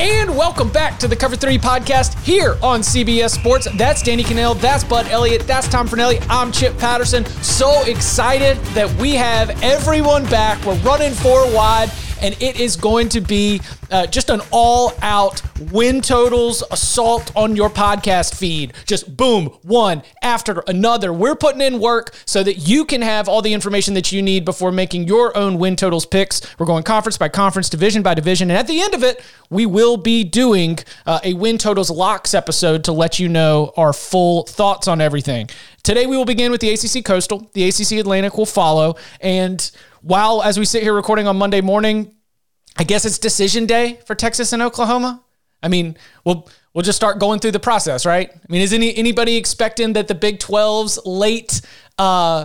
And welcome back to the Cover 3 podcast here on CBS Sports. That's Danny Kanell, that's Bud Elliott, that's Tom Fornelli, I'm Chip Patterson. So excited that we have everyone back. We're running four wide and it is going to be uh, just an all out win totals assault on your podcast feed. Just boom, one after another. We're putting in work so that you can have all the information that you need before making your own win totals picks. We're going conference by conference, division by division. And at the end of it, we will be doing uh, a win totals locks episode to let you know our full thoughts on everything. Today, we will begin with the ACC Coastal. The ACC Atlantic will follow. And while, as we sit here recording on Monday morning, I guess it's decision day for Texas and Oklahoma. I mean, we'll we'll just start going through the process, right? I mean, is any anybody expecting that the Big 12's late uh,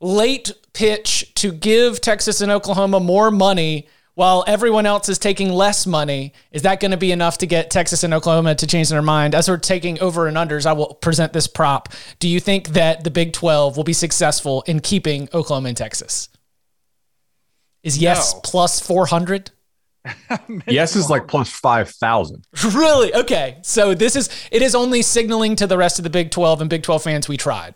late pitch to give Texas and Oklahoma more money while everyone else is taking less money, is that going to be enough to get Texas and Oklahoma to change their mind? As we're taking over and unders, I will present this prop. Do you think that the Big 12 will be successful in keeping Oklahoma and Texas? Is yes no. plus 400? yes is like plus 5000 really okay so this is it is only signaling to the rest of the big 12 and big 12 fans we tried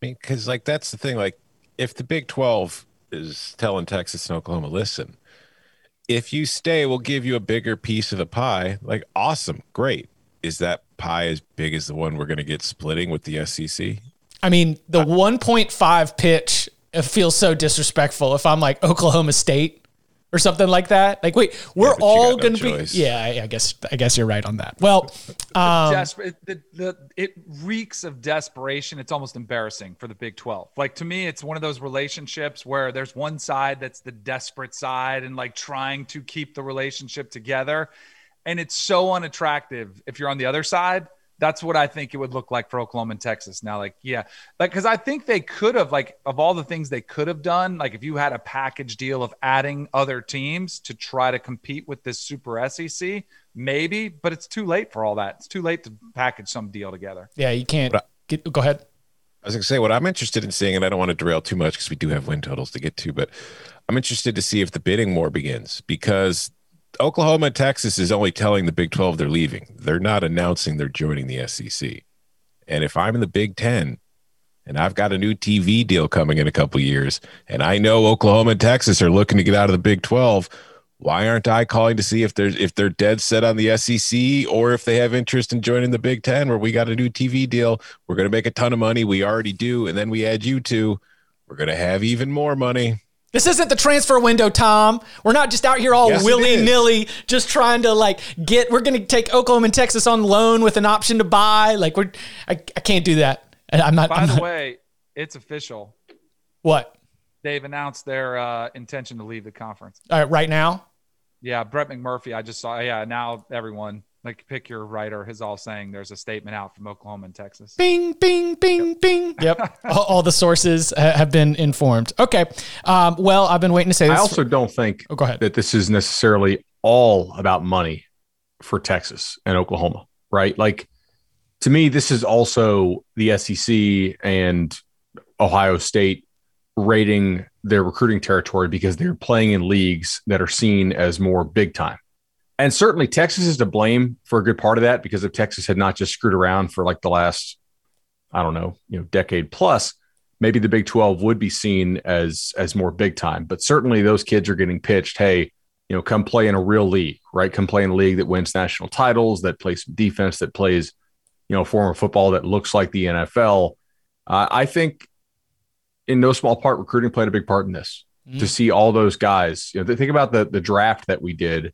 I mean, because like that's the thing like if the big 12 is telling texas and oklahoma listen if you stay we'll give you a bigger piece of the pie. Like awesome. Great. Is that pie as big as the one we're going to get splitting with the sec i mean the 1.5 pitch feels so disrespectful if i'm like oklahoma state or something like that. Like, wait, we're yeah, all going to be. Yeah, I, I, guess I guess you're right on that. Well, um, desperate. The, the, it reeks of desperation. It's almost embarrassing for the Big Twelve. Like to me, it's one of those relationships where there's one side that's the desperate side and like trying to keep the relationship together, and it's so unattractive if you're on the other side that's what I think it would look like for Oklahoma and Texas. Now, like, yeah, like, cause I think they could have, like, of all the things they could have done, like, if you had a package deal of adding other teams to try to compete with this super SEC, maybe, but it's too late for all that. It's too late to package some deal together. Yeah, you can't. Get, go ahead. I was going to say what I'm interested in seeing, and I don't want to derail too much because we do have win totals to get to, but I'm interested to see if the bidding war begins because Oklahoma and Texas is only telling the Big 12 they're leaving. They're not announcing they're joining the SEC. And if I'm in the Big 10 and I've got a new TV deal coming in a couple years and I know Oklahoma and Texas are looking to get out of the Big 12, why aren't I calling to see if there's if they're dead set on the SEC or if they have interest in joining the Big 10 where we got a new TV deal, we're going to make a ton of money, we already do, and then we add you two, we're going to have even more money. This isn't the transfer window, Tom. We're not just out here all yes, willy nilly, just trying to like get. We're going to take Oklahoma and Texas on loan with an option to buy. Like we're, I, I can't do that. I'm not. By I'm the not, way, it's official. What? They've announced their uh, intention to leave the conference. All right, right now. Yeah, Brett McMurphy. I just saw. Yeah, now everyone like pick your writer is all saying there's a statement out from Oklahoma and Texas. Bing, bing, bing, yep. bing. Yep. all, all, the sources have been informed. Okay. Um, well, I've been waiting to say this. I also don't think oh, go ahead. that this is necessarily all about money for Texas and Oklahoma, right? Like to me, this is also the SEC and Ohio State rating their recruiting territory because they're playing in leagues that are seen as more big time and certainly Texas is to blame for a good part of that because if Texas had not just screwed around for like the last, I don't know, you know, decade plus, maybe the Big 12 would be seen as as more big time. But certainly those kids are getting pitched, hey, you know, come play in a real league, right? Come play in a league that wins national titles, that plays defense, that plays, you know, form of football that looks like the NFL. Uh, I think in no small part, recruiting played a big part in this. Mm. To see all those guys, you know, think about the the draft that we did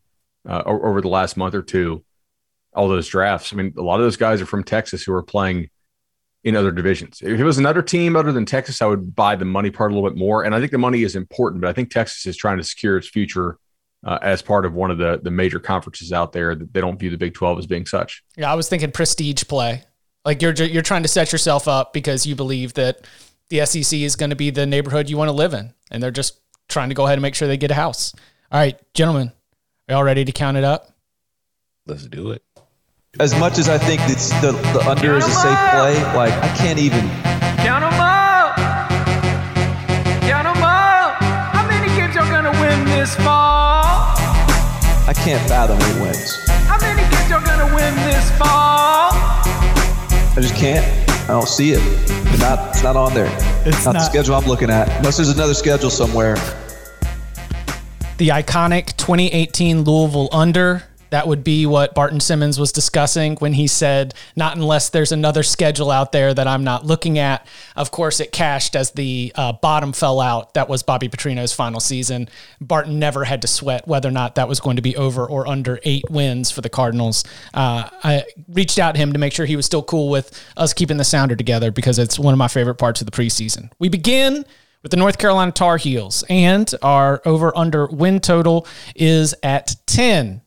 uh, over the last month or two. All those drafts. I mean, a lot of those guys are from Texas who are playing in other divisions. If it was another team other than Texas, I would buy the money part a little bit more. And I think the money is important, but I think Texas is trying to secure its future uh, as part of one of the the major conferences out there that they don't view the Big 12 as being such. Yeah, I was thinking prestige play. Like you're you're trying to set yourself up because you believe that the SEC is going to be the neighborhood you want to live in, and they're just trying to go ahead and make sure they get a house. All right, gentlemen, y'all ready to count it up? Let's do it. As much as I think it's the, the under is a safe play, like I can't even count them up. Count them up. How many games y'all gonna win this fall? I can't fathom who wins. How many games y'all gonna win this fall? I just can't. I don't see it. It's not. It's not on there. It's not, not the schedule I'm looking at. Unless there's another schedule somewhere. The iconic 2018 Louisville under that would be what Barton Simmons was discussing when he said, not unless there's another schedule out there that I'm not looking at. Of course, it cashed as the uh, bottom fell out. That was Bobby Petrino's final season. Barton never had to sweat whether or not that was going to be over or under eight wins for the Cardinals. Uh, I reached out to him to make sure he was still cool with us keeping the sounder together because it's one of my favorite parts of the preseason. We begin with the North Carolina Tar Heels, and our over under win total is at 10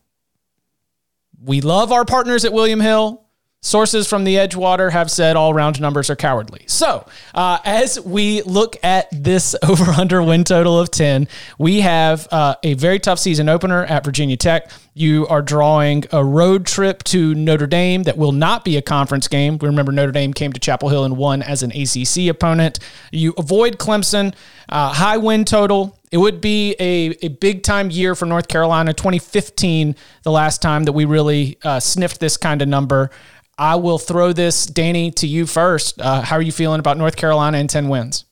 we love our partners at William Hill. Sources from the Edgewater have said all round numbers are cowardly. So, uh, as we look at this over under win total of 10, we have uh, a very tough season opener at Virginia Tech. You are drawing a road trip to Notre Dame that will not be a conference game. We remember Notre Dame came to Chapel Hill and won as an ACC opponent. You avoid Clemson, uh, high win total. It would be a, a big time year for North Carolina. 2015, the last time that we really uh, sniffed this kind of number. I will throw this, Danny, to you first. Uh, how are you feeling about North Carolina and 10 wins?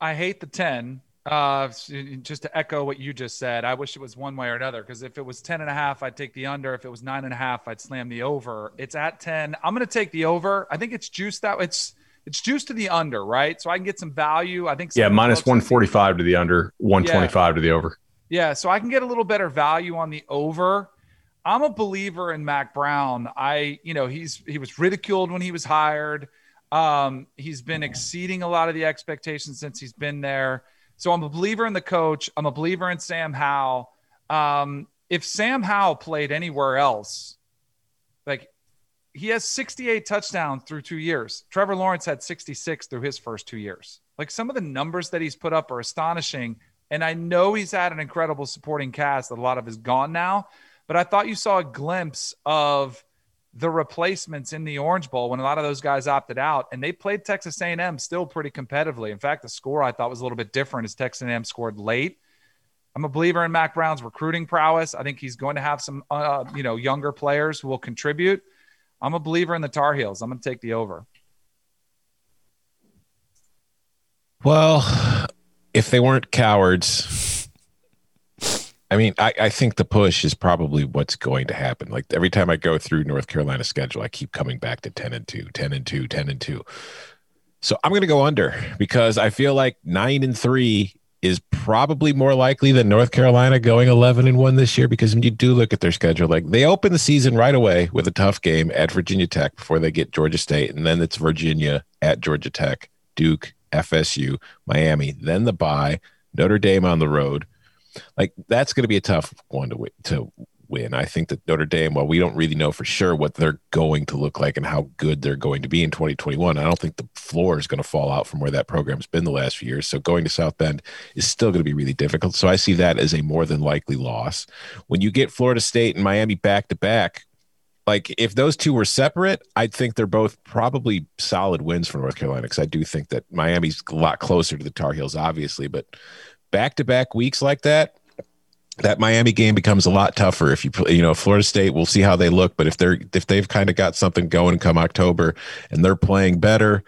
I hate the 10. Uh, just to echo what you just said, I wish it was one way or another because if it was 10 and a half, I'd take the under. If it was nine and a half, I'd slam the over. It's at 10. I'm going to take the over. I think it's juiced that it's it's juiced to the under, right? So I can get some value. I think yeah, minus 145 to the under, 125 yeah. to the over. Yeah, so I can get a little better value on the over. I'm a believer in Mack Brown. I, you know, he's he was ridiculed when he was hired. Um, he's been exceeding a lot of the expectations since he's been there. So I'm a believer in the coach. I'm a believer in Sam Howell. Um, if Sam Howell played anywhere else, like he has 68 touchdowns through two years. Trevor Lawrence had 66 through his first two years. Like some of the numbers that he's put up are astonishing. And I know he's had an incredible supporting cast that a lot of is gone now but I thought you saw a glimpse of the replacements in the Orange Bowl when a lot of those guys opted out, and they played Texas A&M still pretty competitively. In fact, the score I thought was a little bit different as Texas A&M scored late. I'm a believer in Mack Brown's recruiting prowess. I think he's going to have some, uh, you know, younger players who will contribute. I'm a believer in the Tar Heels. I'm going to take the over. Well, if they weren't cowards, I mean, I, I think the push is probably what's going to happen. Like every time I go through North Carolina's schedule, I keep coming back to 10 and 2, 10 and 2, 10 and 2. So I'm going to go under because I feel like 9 and 3 is probably more likely than North Carolina going 11 and 1 this year because when you do look at their schedule, like they open the season right away with a tough game at Virginia Tech before they get Georgia State, and then it's Virginia at Georgia Tech, Duke, FSU, Miami, then the bye, Notre Dame on the road like that's going to be a tough one to win, to win. I think that Notre Dame, while we don't really know for sure what they're going to look like and how good they're going to be in 2021, I don't think the floor is going to fall out from where that program's been the last few years. So going to South Bend is still going to be really difficult. So I see that as a more than likely loss. When you get Florida State and Miami back to back, like if those two were separate, I'd think they're both probably solid wins for North Carolina because I do think that Miami's a lot closer to the Tar Heels, obviously, but back to back weeks like that, that Miami game becomes a lot tougher. If you you know Florida State, we'll see how they look, but if they're if they've kind of got something going come October and they're playing better,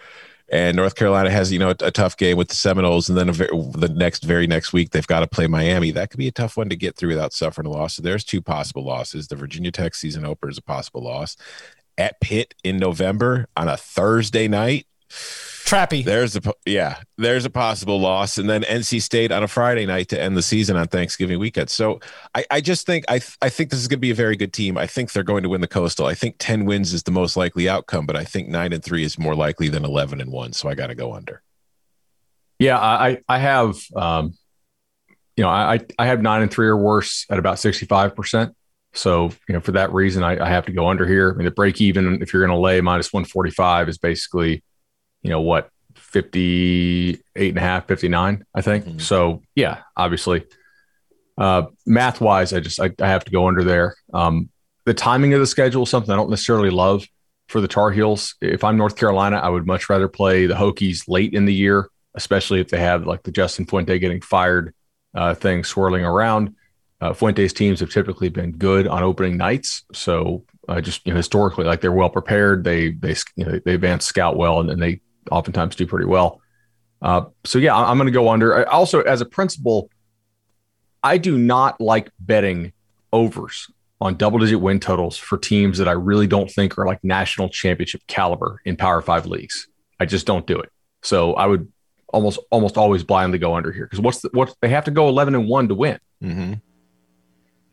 and North Carolina has you know a, a tough game with the Seminoles, and then the next very next week they've got to play Miami. That could be a tough one to get through without suffering a loss. So there's two possible losses. The Virginia Tech season opener is a possible loss at Pitt in November on a Thursday night. Trappy. There's a yeah, there's a possible loss, and then NC State on a Friday night to end the season on Thanksgiving weekend. So I, I just think I I think this is going to be a very good team. I think they're going to win the Coastal. I think ten wins is the most likely outcome, but I think nine and three is more likely than eleven and one. So I got to go under. Yeah, I I have um, you know I I have nine and three or worse at about sixty five percent. So you know for that reason I, I have to go under here. I mean the break even if you're going to lay minus one forty five is basically you know what 58 and a half 59 i think. Mm-hmm. so yeah obviously. Uh, math wise i just I, I, have to go under there. Um, the timing of the schedule is something i don't necessarily love for the tar heels. If i'm north carolina i would much rather play the hokies late in the year especially if they have like the justin fuente getting fired uh, thing swirling around. Uh, fuente's teams have typically been good on opening nights. So uh, just you know, historically like they're well prepared. They they you know, they advance scout well and then they oftentimes do pretty well. Uh, so yeah, I'm going to go under. I also, as a principle, I do not like betting overs on double digit win totals for teams that I really don't think are like national championship caliber in Power Five leagues. I just don't do it. So I would almost almost always blindly go under here because what's the, what they have to go 11 and one to win. Mm-hmm.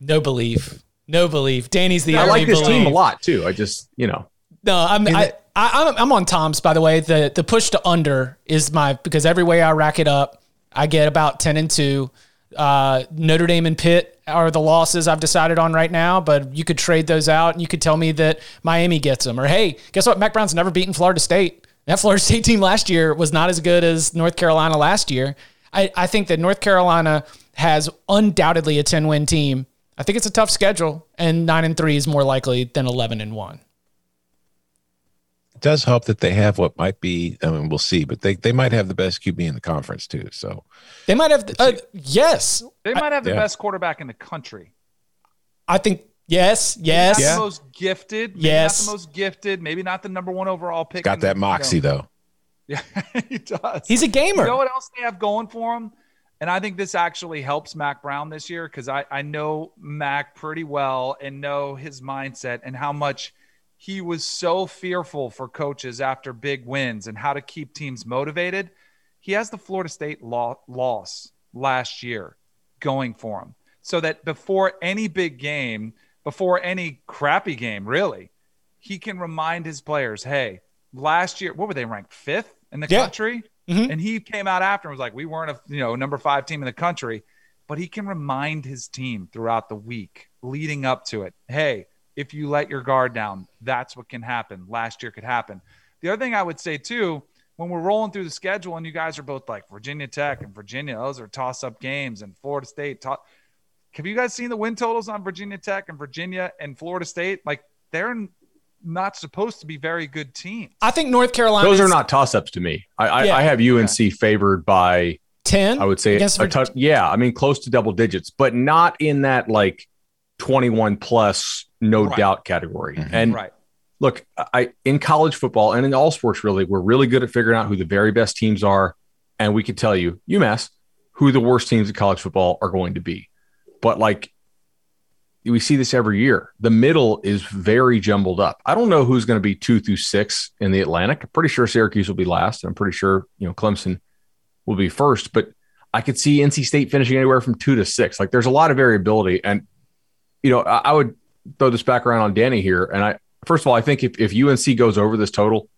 No belief, no belief. Danny's the I like this belief. team a lot too. I just you know. No, I'm I, I, am I'm on Tom's by the way. The the push to under is my because every way I rack it up, I get about ten and two. Uh, Notre Dame and Pitt are the losses I've decided on right now, but you could trade those out and you could tell me that Miami gets them. Or hey, guess what? Mack Brown's never beaten Florida State. That Florida State team last year was not as good as North Carolina last year. I, I think that North Carolina has undoubtedly a 10 win team. I think it's a tough schedule, and nine and three is more likely than 11 and one does help that they have what might be. I mean, we'll see, but they, they might have the best QB in the conference too. So they might have. Uh, yes, they might have the yeah. best quarterback in the country. I think. Yes. Yes. Maybe not yeah. the most gifted. Maybe yes. Not the most gifted. Maybe not the number one overall pick. Got that moxie you know. though. Yeah, he does. He's a gamer. You know what else they have going for him? And I think this actually helps Mack Brown this year because I, I know Mack pretty well and know his mindset and how much he was so fearful for coaches after big wins and how to keep teams motivated. He has the Florida State loss last year going for him. So that before any big game, before any crappy game, really, he can remind his players, hey, last year, what were they ranked? Fifth in the yeah. country? Mm-hmm. And he came out after and was like, we weren't a you know number five team in the country. But he can remind his team throughout the week leading up to it, hey, if you let your guard down, that's what can happen. Last year could happen. The other thing I would say too, when we're rolling through the schedule and you guys are both like Virginia Tech and Virginia, those are toss up games and Florida State. To- have you guys seen the win totals on Virginia Tech and Virginia and Florida State? Like they're not supposed to be very good teams. I think North Carolina. Those are not toss ups to me. I, yeah. I, I have UNC yeah. favored by 10. I would say a touch. Yeah. I mean, close to double digits, but not in that like 21 plus no right. doubt category. Mm-hmm. And right. look, I in college football and in all sports really, we're really good at figuring out who the very best teams are, and we can tell you UMass who the worst teams in college football are going to be. But like we see this every year. The middle is very jumbled up. I don't know who's going to be two through six in the Atlantic. I'm pretty sure Syracuse will be last. and I'm pretty sure you know Clemson will be first, but I could see NC State finishing anywhere from two to six. Like there's a lot of variability, and you know, I, I would throw this back around on Danny here. And I, first of all, I think if, if UNC goes over this total,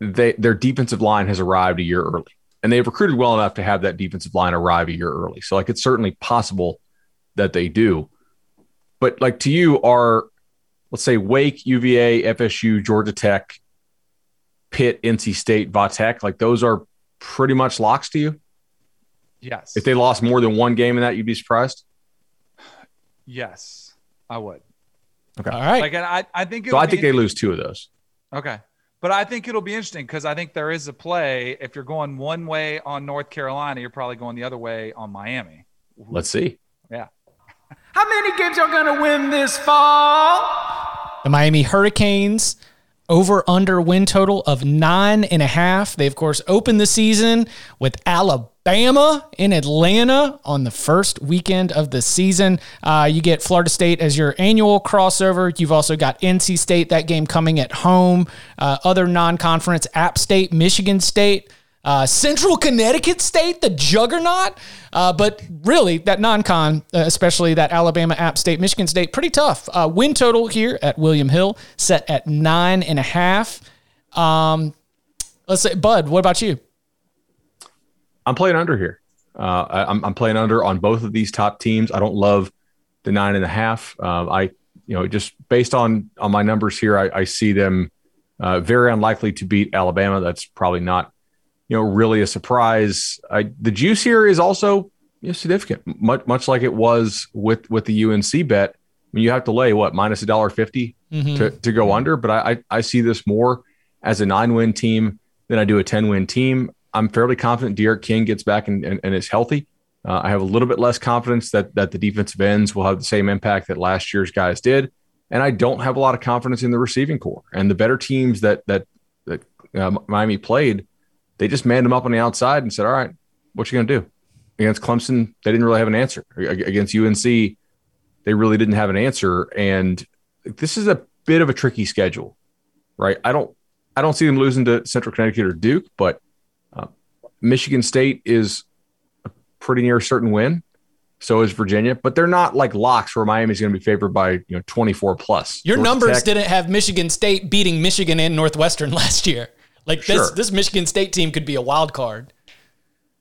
they, their defensive line has arrived a year early and they've recruited well enough to have that defensive line arrive a year early. So like, it's certainly possible that they do, but like to you are, let's say Wake, UVA, FSU, Georgia Tech, Pitt, NC State, Vatech, like those are pretty much locks to you. Yes. If they lost more than one game in that, you'd be surprised. Yes. I would. Okay. All right. Like, I, I think. So I think they lose two of those. Okay. But I think it'll be interesting because I think there is a play. If you're going one way on North Carolina, you're probably going the other way on Miami. Let's see. Yeah. How many games are going to win this fall? The Miami Hurricanes over under win total of nine and a half. They, of course, opened the season with Alabama in Atlanta on the first weekend of the season. Uh, you get Florida State as your annual crossover. You've also got NC State, that game coming at home. Uh, other non conference, App State, Michigan State. Uh, Central Connecticut State, the juggernaut. Uh, but really, that non con, uh, especially that Alabama, App State, Michigan State, pretty tough. Uh, win total here at William Hill set at nine and a half. Um, let's say, Bud, what about you? I'm playing under here. Uh, I, am I'm playing under on both of these top teams. I don't love the nine and a half. Uh, I, you know, just based on on my numbers here, I, I see them very unlikely to beat Alabama. That's probably not you know, really a surprise. I, the juice here is also you know, significant, much much like it was with with the UNC bet. I mean, you have to lay what minus a dollar 50 mm-hmm. to to go under, but I, I I see this more as a nine win team than I do a ten win team. I'm fairly confident D'Eriq King gets back and, and, and is healthy. Uh, I have a little bit less confidence that that the defensive ends will have the same impact that last year's guys did, and I don't have a lot of confidence in the receiving corps and the better teams that that that uh, Miami played they just manned them up on the outside and said, "All right, what you going to do?" Against Clemson, they didn't really have an answer. Against UNC, they really didn't have an answer. And this is a bit of a tricky schedule, right? I don't, I don't see them losing to Central Connecticut or Duke, but Michigan State is a pretty near certain win. So is Virginia, but they're not like locks where Miami's going to be favored by you know 24 plus. Your Georgia numbers Tech, didn't have Michigan State beating Michigan and Northwestern last year. Like sure. this, this Michigan State team could be a wild card.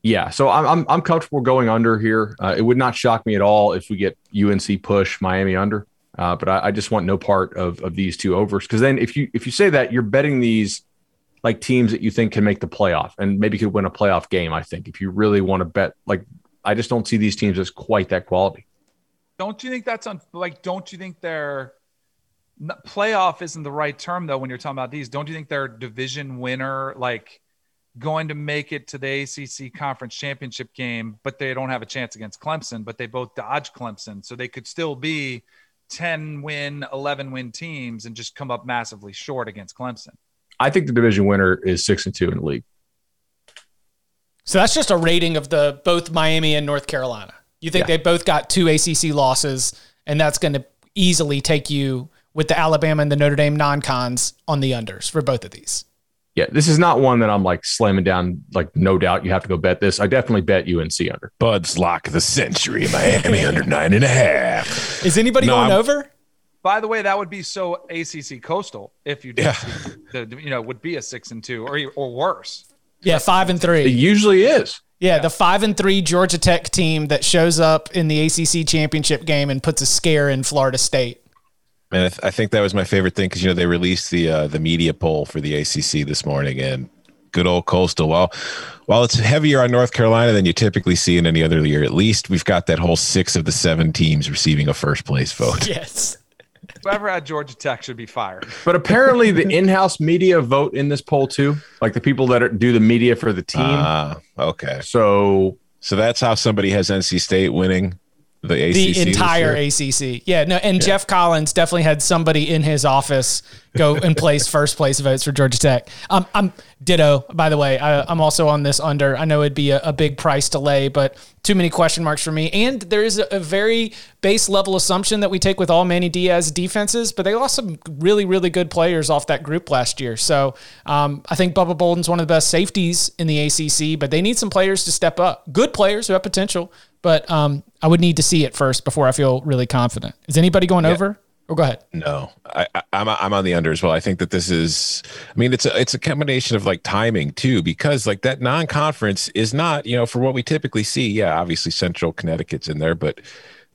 Yeah, so I'm I'm, I'm comfortable going under here. Uh, it would not shock me at all if we get UNC push Miami under, uh, but I, I, just want no part of of these two overs because then if you if you say that you're betting these like teams that you think can make the playoff and maybe could win a playoff game. I think if you really want to bet, like I just don't see these teams as quite that quality. Don't you think that's on? Like, don't you think they're playoff isn't the right term though when you're talking about these. Don't you think they're division winner, like going to make it to the ACC conference championship game, but they don't have a chance against Clemson, but they both dodge Clemson, so they could still be 10 win, 11 win teams and just come up massively short against Clemson. I think the division winner is six and two in the league. So that's just a rating of the both Miami and North Carolina. You think yeah. they both got two ACC losses, and that's going to easily take you with the Alabama and the Notre Dame non cons on the unders for both of these. Yeah, this is not one that I'm like slamming down. Like, no doubt you have to go bet this. I definitely bet UNC under. Bud's lock of the century, Miami under nine and a half. Is anybody no, going I'm, over? By the way, that would be so ACC coastal if you did. Yeah. The, you know, would be a six and two or or worse. Yeah, five and three. It usually is. Yeah, yeah, the five and three Georgia Tech team that shows up in the ACC championship game and puts a scare in Florida State. And I, th- I, think that was my favorite thing because you know they released the uh, the media poll for the ACC this morning, and good old Coastal. While while it's heavier on North Carolina than you typically see in any other year, at least we've got that whole six of the seven teams receiving a first place vote. Yes. Whoever had Georgia Tech should be fired. But apparently, the in-house media vote in this poll too, like the people that are, do the media for the team. Ah, uh, okay. So, so that's how somebody has NC State winning the, the entire ACC. Yeah, no, and yeah. Geoff Collins definitely had somebody in his office go and place first place votes for Georgia Tech. Um, I'm ditto. By the way, I, am also on this under. I know it'd be a, a, big price delay, but too many question marks for me. And there is a, a, very base level assumption that we take with all Manny Diaz defenses, but they lost some really really good players off that group last year. So um, I think Bubba Bolden's one of the best safeties in the ACC, but they need some players to step up. Good players who have potential, but um, I would need to see it first before I feel really confident. Is anybody going yeah. over? Or go ahead. No, I, I, am I'm on the under as well. I think that this is. I mean, it's a it's a combination of like timing too, because like that non-conference is not you know for what we typically see. Yeah, obviously Central Connecticut's in there, but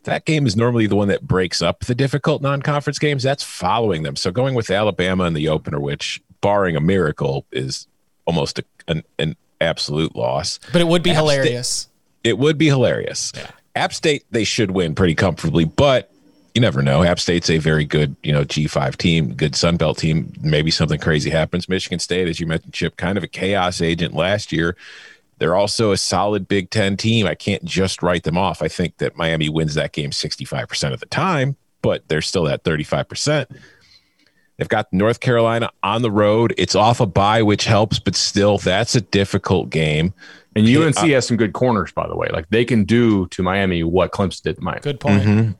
that game is normally the one that breaks up the difficult non-conference games. That's following them. So going with Alabama in the opener, which barring a miracle is almost a, an, an absolute loss. But it would be App hilarious. It would be hilarious. Yeah. App State, they should win pretty comfortably, but you never know. App State's a very good, you know, G5 team, good Sun Belt team. Maybe something crazy happens. Michigan State, as you mentioned, Chip, kind of a chaos agent last year. They're also a solid Big Ten team. I can't just write them off. I think that Miami wins that game 65% of the time, but they're still at 35%. They've got North Carolina on the road. It's off a bye, which helps, but still, that's a difficult game. And UNC uh, has some good corners, by the way. Like they can do to Miami what Clemson did to Miami. Good point. Mm-hmm.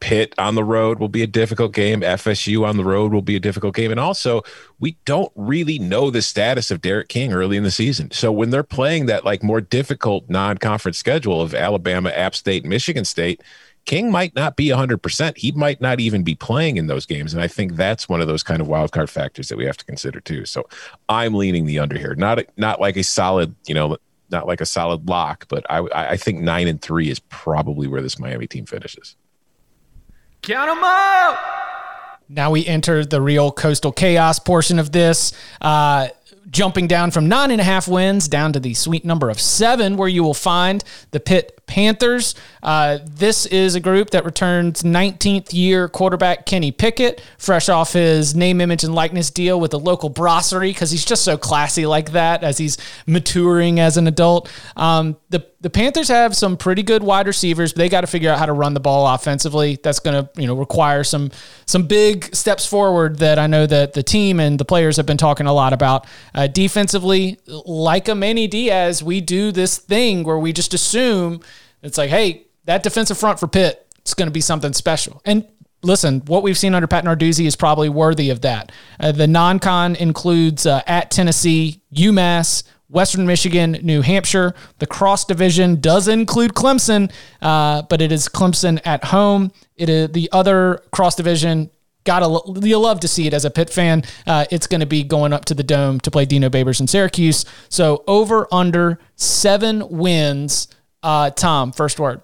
Pitt on the road will be a difficult game. FSU on the road will be a difficult game. And also, we don't really know the status of D'Eriq King early in the season. So when they're playing that like more difficult non-conference schedule of Alabama, App State, Michigan State, King might not be 100%. He might not even be playing in those games. And I think that's one of those kind of wild card factors that we have to consider too. So I'm leaning the under here. Not not like a solid, you know, not like a solid lock, but I I think 9 and 3 is probably where this Miami team finishes. Count them up. Now we enter the real coastal chaos portion of this. Uh, jumping down from nine and a half wins down to the sweet number of seven, where you will find the Pitt Panthers. Uh, this is a group that returns 19th year quarterback Kenny Pickett, fresh off his name, image, and likeness deal with the local brasserie because he's just so classy like that as he's maturing as an adult. Um, the the Panthers have some pretty good wide receivers, but they got to figure out how to run the ball offensively. That's going to you know require some some big steps forward that I know that the team and the players have been talking a lot about. Uh, defensively, like a Manny Diaz, we do this thing where we just assume it's like, hey, that defensive front for Pitt, it's going to be something special. And listen, what we've seen under Pat Narduzzi is probably worthy of that. Uh, the non-con includes uh, at Tennessee, UMass, Western Michigan, New Hampshire. The cross division does include Clemson, uh, but it is Clemson at home. It is the other cross division. Gotta you love to see it as a Pitt fan. Uh, it's going to be going up to the dome to play Dino Babers in Syracuse. So over under seven wins. Uh, Tom, first word.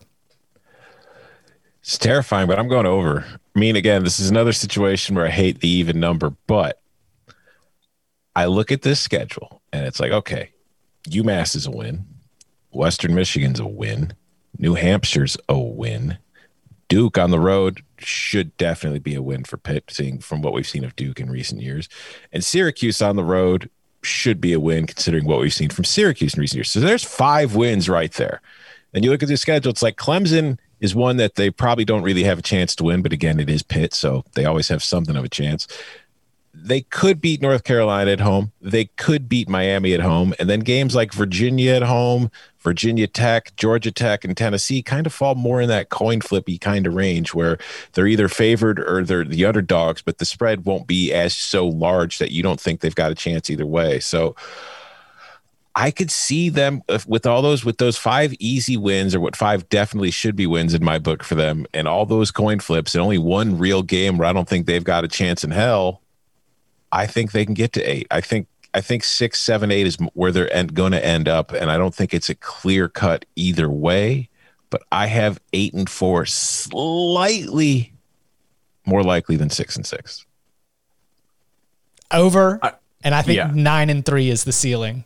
It's terrifying, but I'm going over. I mean, again, this is another situation where I hate the even number, but I look at this schedule and it's like, okay, UMass is a win. Western Michigan's a win. New Hampshire's a win. Duke on the road should definitely be a win for Pitt, seeing from what we've seen of Duke in recent years. And Syracuse on the road should be a win, considering what we've seen from Syracuse in recent years. So there's five wins right there. And you look at the schedule, it's like Clemson is one that they probably don't really have a chance to win, but again, it is Pitt, so they always have something of a chance they could beat North Carolina at home. They could beat Miami at home. And then games like Virginia at home, Virginia Tech, Georgia Tech, and Tennessee kind of fall more in that coin flippy kind of range where they're either favored or they're the underdogs, but the spread won't be as so large that you don't think they've got a chance either way. So I could see them with all those with those five easy wins or what five definitely should be wins in my book for them and all those coin flips and only one real game where I don't think they've got a chance in hell I think they can get to eight. I think I think six, seven, eight is where they're going to end up, and I don't think it's a clear cut either way. But I have eight and four slightly more likely than six and six. Over, and I think yeah. nine and three is the ceiling.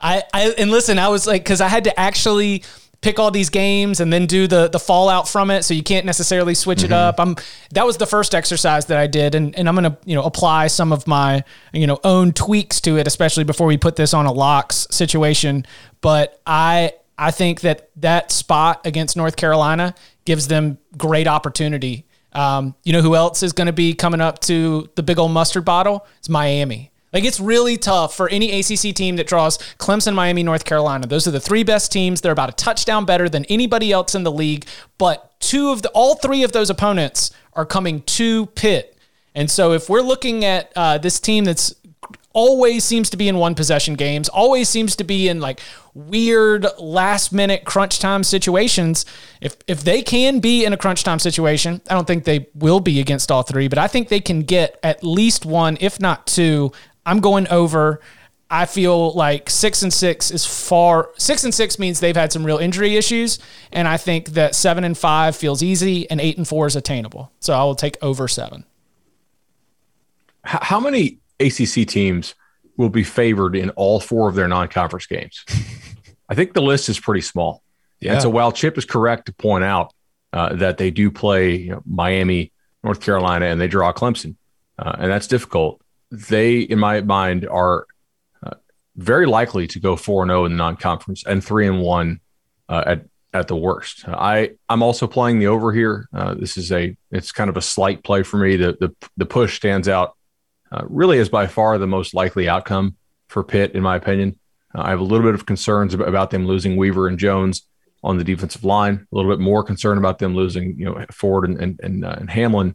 I, I and listen, I was like, because I had to actually pick all these games and then do the the fallout from it. So you can't necessarily switch mm-hmm. it up. I'm that was the first exercise that i did. And, and i'm gonna you know apply some of my you know own tweaks to it especially before we put this on a locks situation. But i i think that that spot against north carolina gives them great opportunity. Um, you know who else is going to be coming up to the big old mustard bottle? It's miami like it's really tough for any ACC team that draws Clemson, Miami, North Carolina. Those are the three best teams. They're about a touchdown better than anybody else in the league. But two of the all three of those opponents are coming to Pitt. And so if we're looking at uh, this team that's always seems to be in one possession games, always seems to be in like weird last minute crunch time situations. If if they can be in a crunch time situation, I don't think they will be against all three, but I think they can get at least one, if not two, I'm going over. I feel like six and six is far. Six and six means they've had some real injury issues, and I think that seven and five feels easy, and eight and four is attainable. So I will take over seven. How many ACC teams will be favored in all four of their non-conference games? I think the list is pretty small. Yeah. And so while Chip is correct to point out uh, that they do play you know, Miami, North Carolina, and they draw Clemson, uh, and that's difficult they, in my mind, are uh, very likely to go four and zero oh in the non-conference and three and one uh, at at the worst. I I'm also playing the over here. Uh, this is a it's kind of a slight play for me. The the the push stands out uh, really as by far the most likely outcome for Pitt, in my opinion. Uh, I have a little bit of concerns about them losing Weaver and Jones on the defensive line. A little bit more concern about them losing, you know, Ford and and and, uh, and Hamlin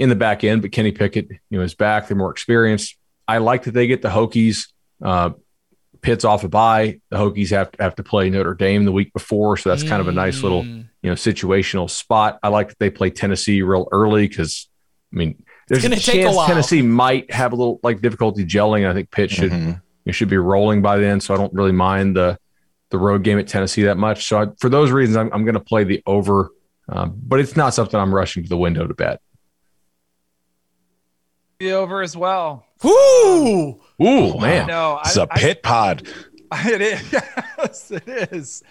in the back end. But Kenny Pickett, you know, is back. They're more experienced. I like that they get the Hokies. Uh, Pitt's off a bye. The Hokies have to have to play Notre Dame the week before, so that's kind of a nice little mm. you know situational spot. I like that they play Tennessee real early because I mean there's a chance a Tennessee might have a little like difficulty gelling. I think Pitt should mm-hmm. you should be rolling by then, so I don't really mind the the road game at Tennessee that much. So I, for those reasons, I'm, I'm going to play the over, um, but it's not something I'm rushing to the window to bet. The over as well. Woo! Ooh, man. No, it's a Pitt pod. It is. Yes, it is.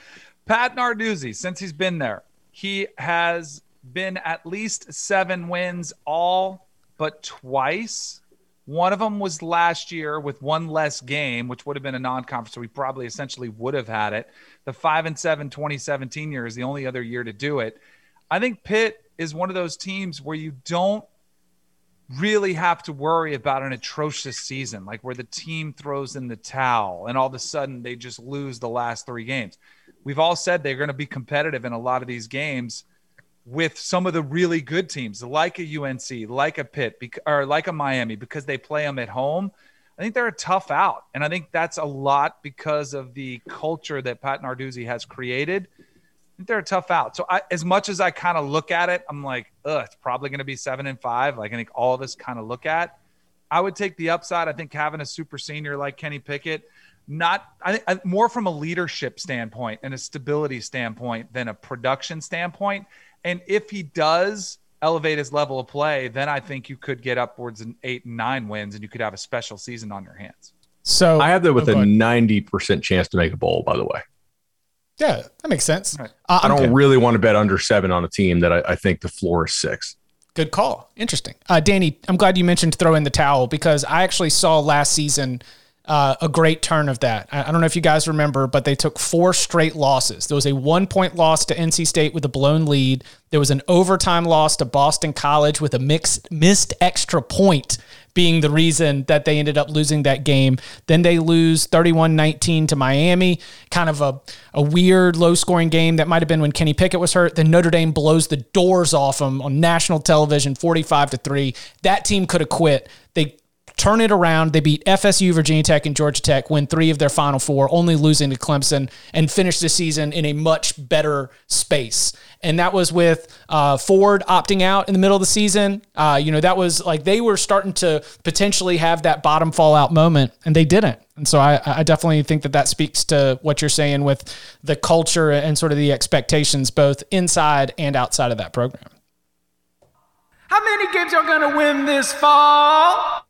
Pat Narduzzi, since he's been there, he has been at least seven wins all but twice. One of them was last year with one less game, which would have been a non-conference. So we probably essentially would have had it. The five and seven 2017 year is the only other year to do it. I think Pitt is one of those teams where you don't really have to worry about an atrocious season, like where the team throws in the towel and all of a sudden they just lose the last three games. We've all said they're going to be competitive in a lot of these games with some of the really good teams, like a UNC, like a Pitt, or like a Miami, because they play them at home. I think they're a tough out. And I think that's a lot because of the culture that Pat Narduzzi has created they're a tough out. So I, as much as I kind of look at it, I'm like, ugh, it's probably going to be seven and five. Like I think all of us kind of look at. I would take the upside. I think having a super senior like Kenny Pickett, not I think more from a leadership standpoint and a stability standpoint than a production standpoint. And if he does elevate his level of play, then I think you could get upwards in eight and nine wins, and you could have a special season on your hands. So I have that with oh, a ninety percent chance to make a bowl. By the way. Yeah, that makes sense. Right. Uh, I don't good. really want to bet under seven on a team that I, I think the floor is six. Good call. Interesting. Uh, Danny, I'm glad you mentioned throw in the towel because I actually saw last season uh, a great turn of that. I, I, don't know if you guys remember, but they took four straight losses. There was a one point loss to NC State with a blown lead. There was an overtime loss to Boston College with a mixed, missed extra point being the reason that they ended up losing that game. Then they lose 31 19 to Miami, kind of a, a weird low scoring game that might have been when Kenny Pickett was hurt. Then Notre Dame blows the doors off them on national television 45 to 3. That team could have quit. They turn it around. They beat FSU, Virginia Tech, and Georgia Tech, win three of their final four, only losing to Clemson, and finish the season in a much better space. And that was with uh, Ford opting out in the middle of the season. Uh, you know, that was like they were starting to potentially have that bottom fallout moment, and they didn't. And so I, I definitely think that that speaks to what you're saying with the culture and sort of the expectations, both inside and outside of that program. How many games y'all gonna win this fall?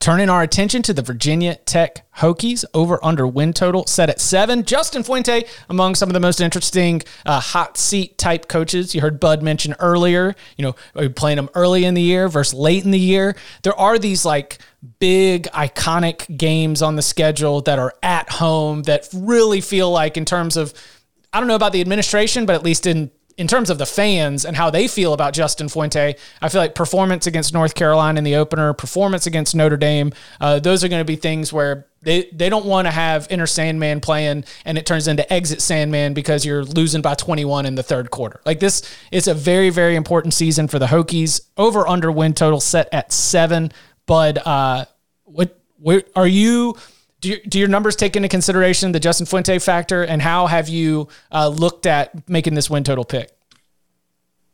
Turning our attention to the Virginia Tech Hokies over under win total set at seven. Justin Fuente among some of the most interesting uh, hot seat type coaches. You heard Bud mention earlier, you know, playing them early in the year versus late in the year? There are these like big iconic games on the schedule that are at home that really feel like in terms of I don't know about the administration, but at least in in terms of the fans and how they feel about Justin Fuente, I feel like performance against North Carolina in the opener, performance against Notre Dame, uh, those are going to be things where they, they don't want to have Enter Sandman playing and it turns into Exit Sandman because you're losing by 21 in the third quarter. Like this is a very, very important season for the Hokies. Over under win total set at seven. But uh, what, what are you? Do, you, do your numbers take into consideration the Justin Fuente factor, and how have you uh, looked at making this win total pick?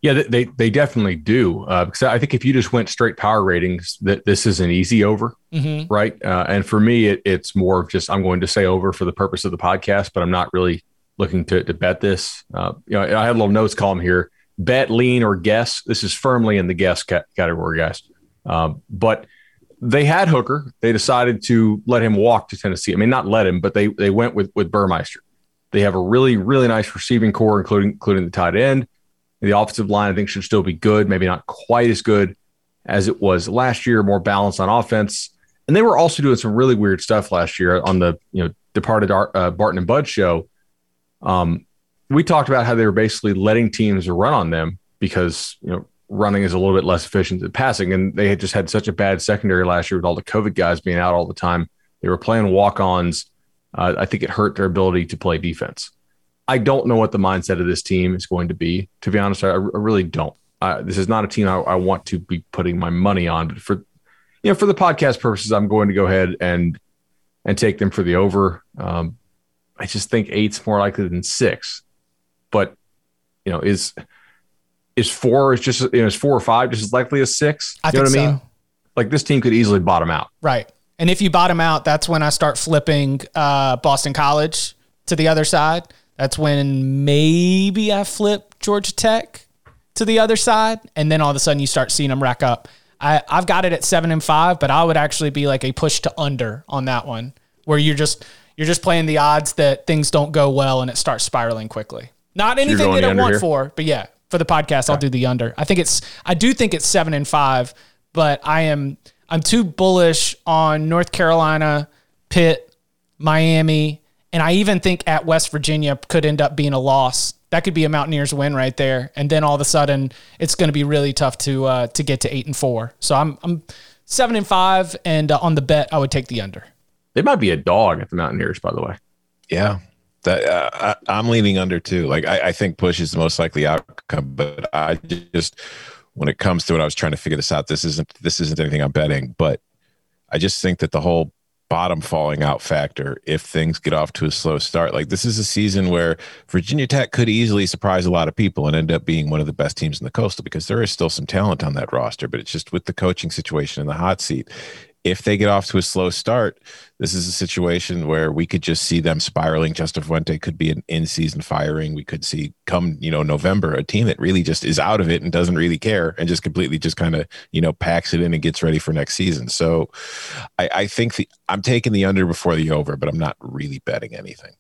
Yeah, they they definitely do uh, because I think if you just went straight power ratings, that this is an easy over, mm-hmm. right? Uh, and for me, it, it's more of just I'm going to say over for the purpose of the podcast, but I'm not really looking to, to bet this. Uh, you know, I have a little notes column here: bet, lean, or guess. This is firmly in the guess category, guys. Um, but they had Hooker. They decided to let him walk to Tennessee. I mean, not let him, but they they went with with Burmeister. They have a really really nice receiving corps, including including the tight end. The offensive line, I think, should still be good. Maybe not quite as good as it was last year. More balanced on offense, and they were also doing some really weird stuff last year on the you know departed uh, Barton and Bud show. Um, we talked about how they were basically letting teams run on them because you know running is a little bit less efficient than passing, and they had just had such a bad secondary last year with all the COVID guys being out all the time. They were playing walk-ons. Uh, I think it hurt their ability to play defense. I don't know what the mindset of this team is going to be. To be honest, I, I really don't. Uh, this is not a team I, I, want to be putting my money on. But for you know, for the podcast purposes, I'm going to go ahead and and take them for the over. Um, I just think eight's more likely than six. But you know, is is four is just you know is four or five just as likely as six? I you know what I mean? So. Like this team could easily bottom out. Right. And if you bottom out, that's when I start flipping uh, Boston College to the other side. That's when maybe I flip Georgia Tech to the other side, and then all of a sudden you start seeing them rack up. I, I've got it at seven and five, but I would actually be like a push to under on that one, where you're just you're just playing the odds that things don't go well and it starts spiraling quickly. Not anything that I want here? for, but yeah, for the podcast, okay. I'll do the under. I think it's I do think it's seven and five, but I am I'm too bullish on North Carolina, Pitt, Miami, and I even think at West Virginia could end up being a loss. That could be a Mountaineers win right there, and then all of a sudden it's going to be really tough to uh, to get to eight and four. So I'm I'm seven and five, and uh, on the bet I would take the under. They might be a dog at the Mountaineers, by the way. Yeah, that uh, I, am leaning under too. Like I, I think push is the most likely outcome, but I just when it comes to it, I was trying to figure this out. This isn't this isn't anything I'm betting, but I just think that the whole bottom falling out factor if things get off to a slow start. Like this is a season where Virginia Tech could easily surprise a lot of people and end up being one of the best teams in the coastal because there is still some talent on that roster, but it's just with the coaching situation in the hot seat if they get off to a slow start, this is a situation where we could just see them spiraling. Justin Fuente could be an in-season firing. We could see come, you know, November, a team that really just is out of it and doesn't really care and just completely just kind of, you know, packs it in and gets ready for next season. So I, I think the I'm taking the under before the over, but I'm not really betting anything.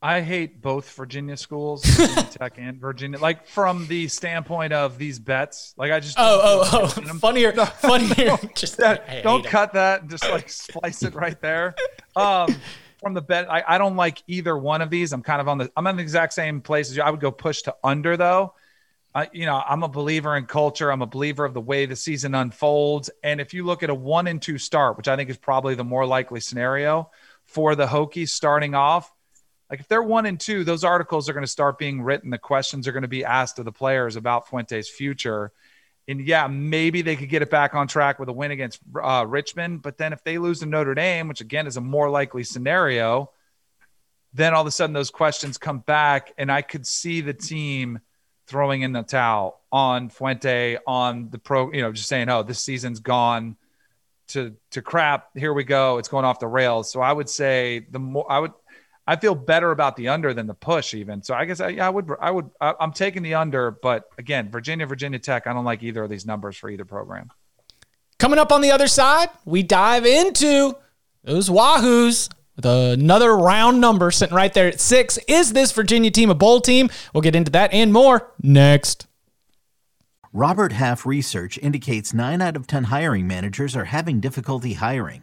I hate both Virginia schools, Virginia Tech and Virginia. Like from the standpoint of these bets, like I just oh oh oh funnier funnier. just that, don't cut that. Just like splice it right there. Um, from the bet, I, I don't like either one of these. I'm kind of on the I'm in the exact same place as you. I would go push to under though. I, you know, I'm a believer in culture. I'm a believer of the way the season unfolds. And if you look at a one and two start, which I think is probably the more likely scenario for the Hokies starting off like if they're one and two, those articles are going to start being written. The questions are going to be asked of the players about Fuente's future. And yeah, maybe they could get it back on track with a win against uh, Richmond. But then if they lose to Notre Dame, which again is a more likely scenario, then all of a sudden those questions come back. And I could see the team throwing in the towel on Fuente, on the pro, you know, just saying, oh, this season's gone to to crap. Here we go. It's going off the rails. So I would say the more I would I feel better about the under than the push even. So I guess I, I would I would I, I'm taking the under, but again, Virginia Virginia Tech, I don't like either of these numbers for either program. Coming up on the other side, we dive into those Wahoos with another round number sitting right there at six. Is this Virginia team a bowl team? We'll get into that and more next. Robert Half research indicates nine out of 10 hiring managers are having difficulty hiring.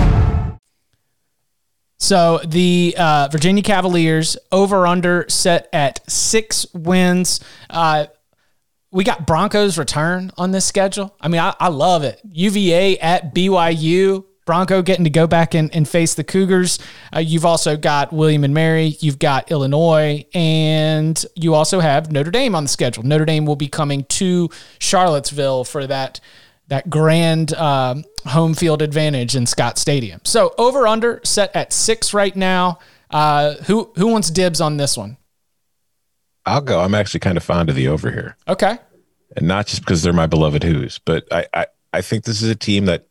So the uh, Virginia Cavaliers over under set at six wins. Uh, we got Broncos return on this schedule. I mean, I, I, love it. UVA at BYU. Bronco getting to go back and, and face the Cougars. Uh, you've also got William and Mary. You've got Illinois, and you also have Notre Dame on the schedule. Notre Dame will be coming to Charlottesville for that that grand um, home field advantage in Scott Stadium. So over under set at six right now. Uh, who who wants dibs on this one? I'll go. I'm actually kind of fond of the over here. Okay. And not just because they're my beloved Hoos, but I, I, I think this is a team that,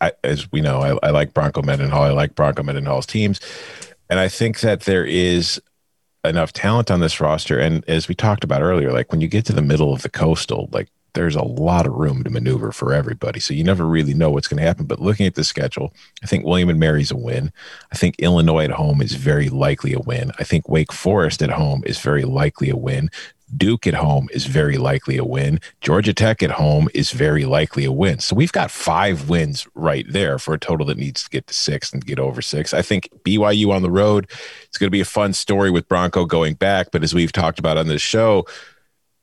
I, as we know, I, I like Bronco Mendenhall. I like Bronco Mendenhall's teams. And I think that there is enough talent on this roster. And as we talked about earlier, like when you get to the middle of the coastal, like there's a lot of room to maneuver for everybody. So you never really know what's going to happen. But looking at the schedule, I think William and Mary's a win. I think Illinois at home is very likely a win. I think Wake Forest at home is very likely a win. Duke at home is very likely a win. Georgia Tech at home is very likely a win. So we've got five wins right there for a total that needs to get to six and get over six. I think BYU on the road, it's going to be a fun story with Bronco going back. But as we've talked about on this show,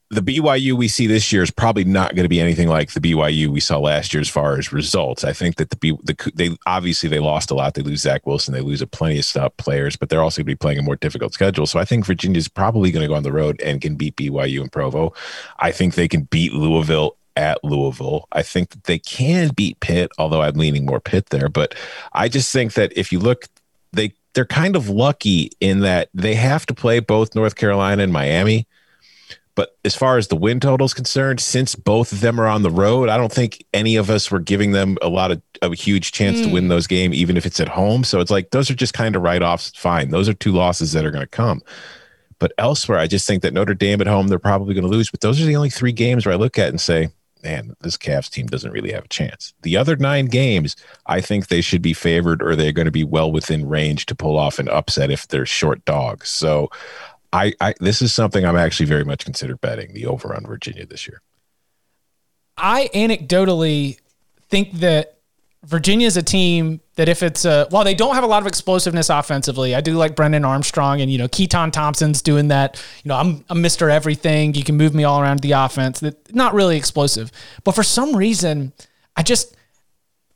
the BYU we see this year is probably not going to be anything like the BYU we saw last year as far as results. I think that the, B, the they obviously they lost a lot. They lose Zach Wilson, they lose a plenty of stuff players, but they're also going to be playing a more difficult schedule. So I think Virginia's probably going to go on the road and can beat BYU and Provo. I think they can beat Louisville at Louisville. I think that they can beat Pitt, although I'm leaning more Pitt there. But I just think that if you look, they they're kind of lucky in that they have to play both North Carolina and Miami but as far as the win total is concerned, since both of them are on the road, I don't think any of us were giving them a lot of a huge chance mm. to win hmm. those games, even if it's at home. So it's like those are just kind of write offs. Fine. Those are two losses that are going to come. But elsewhere, I just think that Notre Dame at home, they're probably going to lose. But those are the only three games where I look at and say, man, this Cavs team doesn't really have a chance. The other nine games, I think they should be favored or they're going to be well within range to pull off an upset if they're short dogs. So I, I this is something I'm actually very much considered betting the over on Virginia this year. I anecdotally think that Virginia is a team that if it's a while they don't have a lot of explosiveness offensively, I do like Brennan Armstrong and you know Keytaon Thompson's doing that. You know I'm I'm Mister Everything. You can move me all around the offense. That not really explosive, but for some reason I just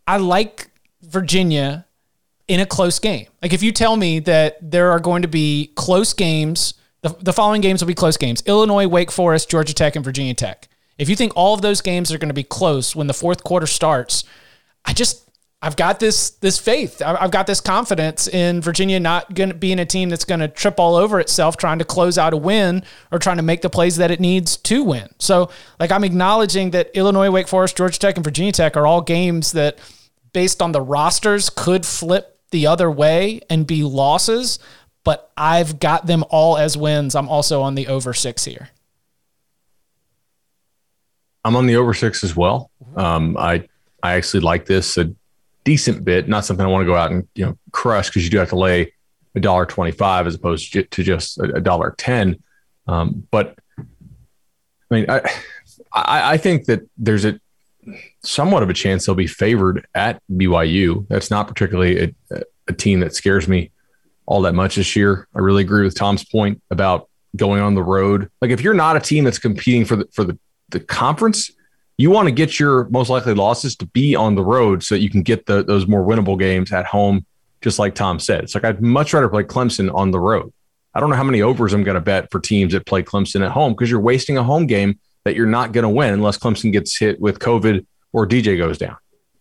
I like Virginia in a close game. Like if you tell me that there are going to be close games the, the following games will be close games Illinois, Wake Forest, Georgia Tech, and Virginia Tech. If you think all of those games are going to be close when the fourth quarter starts, I just I've got this this faith. I've got this confidence in Virginia not going to being a team that's going to trip all over itself trying to close out a win or trying to make the plays that it needs to win. So, like I'm acknowledging that Illinois, Wake Forest, Georgia Tech, and Virginia Tech are all games that, based on the rosters, could flip the other way and be losses but I've got them all as wins. I'm also on the over six here. I'm on the over six as well. Um, I I actually like this a decent bit. Not something I want to go out and you know crush because you do have to lay a dollar twenty five as opposed to just a dollar ten. Um, but I mean, I, I I think that there's a somewhat of a chance they'll be favored at BYU. That's not particularly a, a team that scares me all that much this year. I really agree with Tom's point about going on the road. Like if you're not a team that's competing for the for the, the conference, you want to get your most likely losses to be on the road so that you can get the, those more winnable games at home, just like Tom said. It's like I'd much rather play Clemson on the road. I don't know how many overs I'm going to bet for teams that play Clemson at home because you're wasting a home game that you're not going to win unless Clemson gets hit with COVID or DJ goes down,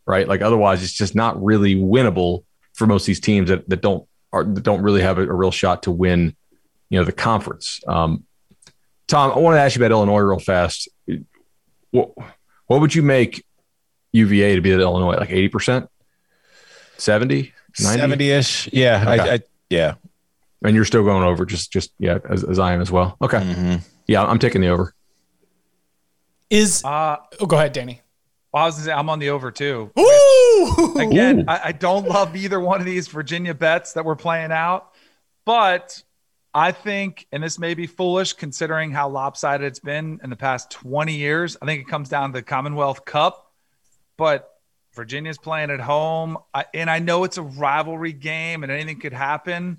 right? Like otherwise, it's just not really winnable for most of these teams that, that don't are, don't really have a, a, real shot to win, you know, the conference. Um, Tom, I want to ask you about Illinois real fast. What, what would you make UVA to be at Illinois? Like 80%? 70? 70 ish. Yeah. Okay. I, I, yeah. And you're still going over just, just, yeah, as, as I am as well. Okay. Mm-hmm. Yeah. I'm taking the over. Is, uh, oh, go ahead, Danny. Well, I was to say I'm on the over too. Ooh! Again, I, I, don't love either one of these Virginia bets that we're playing out, but I think, and this may be foolish considering how lopsided it's been in the past 20 years. I think it comes down to the Commonwealth Cup, but Virginia's playing at home, I, and I know it's a rivalry game and anything could happen,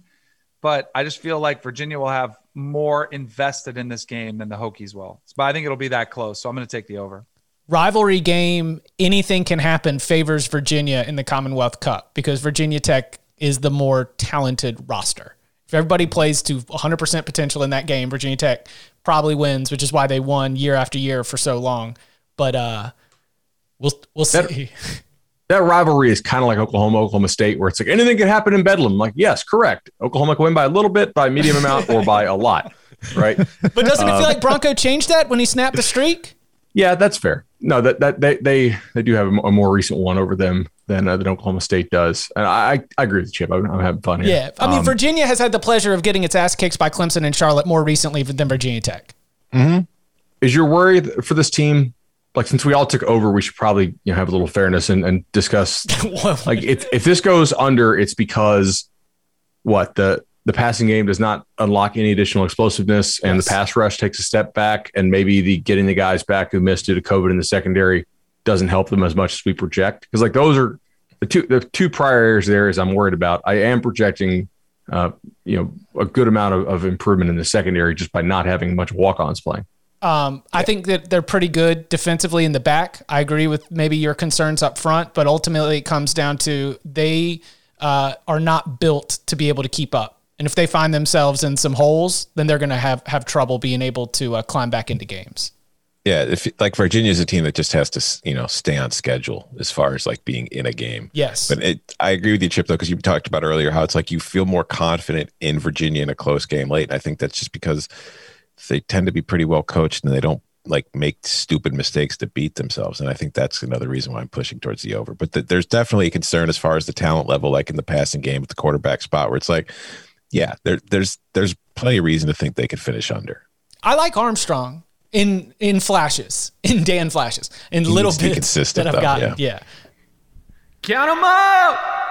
but I just feel like Virginia will have more invested in this game than the Hokies will. But I think it'll be that close, so I'm going to take the over rivalry game, anything can happen, favors Virginia in the Commonwealth Cup because Virginia Tech is the more talented roster. If everybody plays to 100% potential in that game, Virginia Tech probably wins, which is why they won year after year for so long. But uh, We'll we'll That- see. that rivalry is kind of like Oklahoma, Oklahoma State, where it's like anything can happen in Bedlam. Like, yes, correct. Oklahoma can win by a little bit, by a medium amount, or by a lot. Right. But doesn't it Uh, feel like Bronco changed that when he snapped the streak? Yeah, that's fair. No, that that they they they do have a, more recent one over them than uh, than Oklahoma State does, and I I agree with Chip. I'm, I'm having fun here. Yeah. I mean, Um, Virginia has had the pleasure of getting its ass kicked by Clemson and Charlotte more recently than Virginia Tech. is your worry for this team? Like, since we all took over, we should probably you know have a little fairness and, and discuss. like, if if this goes under, it's because what the the passing game does not unlock any additional explosiveness, and the pass rush takes a step back, and maybe the getting the guys back who missed due to COVID in the secondary doesn't help them as much as we project. Because like those are the two the two prior areas there is I'm worried about. I am projecting. Uh, you know, a good amount of, of improvement in the secondary just by not having much walk-ons playing. Um, I think that they're pretty good defensively in the back. I agree with maybe your concerns up front, but ultimately it comes down to they uh, are not built to be able to keep up. And if they find themselves in some holes, then they're going to have have trouble being able to uh, climb back into games. Yeah, if like Virginia's a team that just has to, you know, stay on schedule as far as like being in a game. Yes. But it, I agree with you, Chip, though, because you talked about earlier how it's like you feel more confident in Virginia in a close game late. And I think that's just because they tend to be pretty well coached and they don't like make stupid mistakes to beat themselves. And I think that's another reason why I'm pushing towards the over. But th- there's definitely a concern as far as the talent level, like in the passing game at the quarterback spot, where it's like, yeah, there, there's there's plenty of reason to think they could finish under. I like Armstrong in in flashes, in Dan flashes, in He little needs bits consistent, that I've though, gotten. yeah. yeah. them up.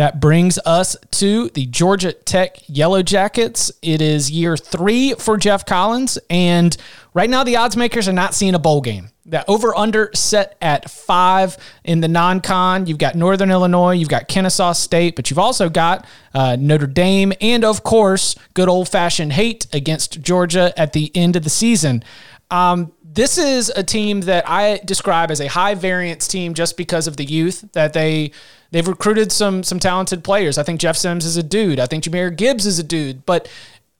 That brings us to the Georgia Tech Yellow Jackets. It is year three for Geoff Collins, and right now the odds makers are not seeing a bowl game. That over under set at five in the non con. You've got Northern Illinois, you've got Kennesaw State, but you've also got uh, Notre Dame, and of course, good old fashioned hate against Georgia at the end of the season. Um, this is a team that I describe as a high variance team just because of the youth that they they've recruited some some talented players. I think Jeff Sims is a dude. I think Jahmyr Gibbs is a dude. But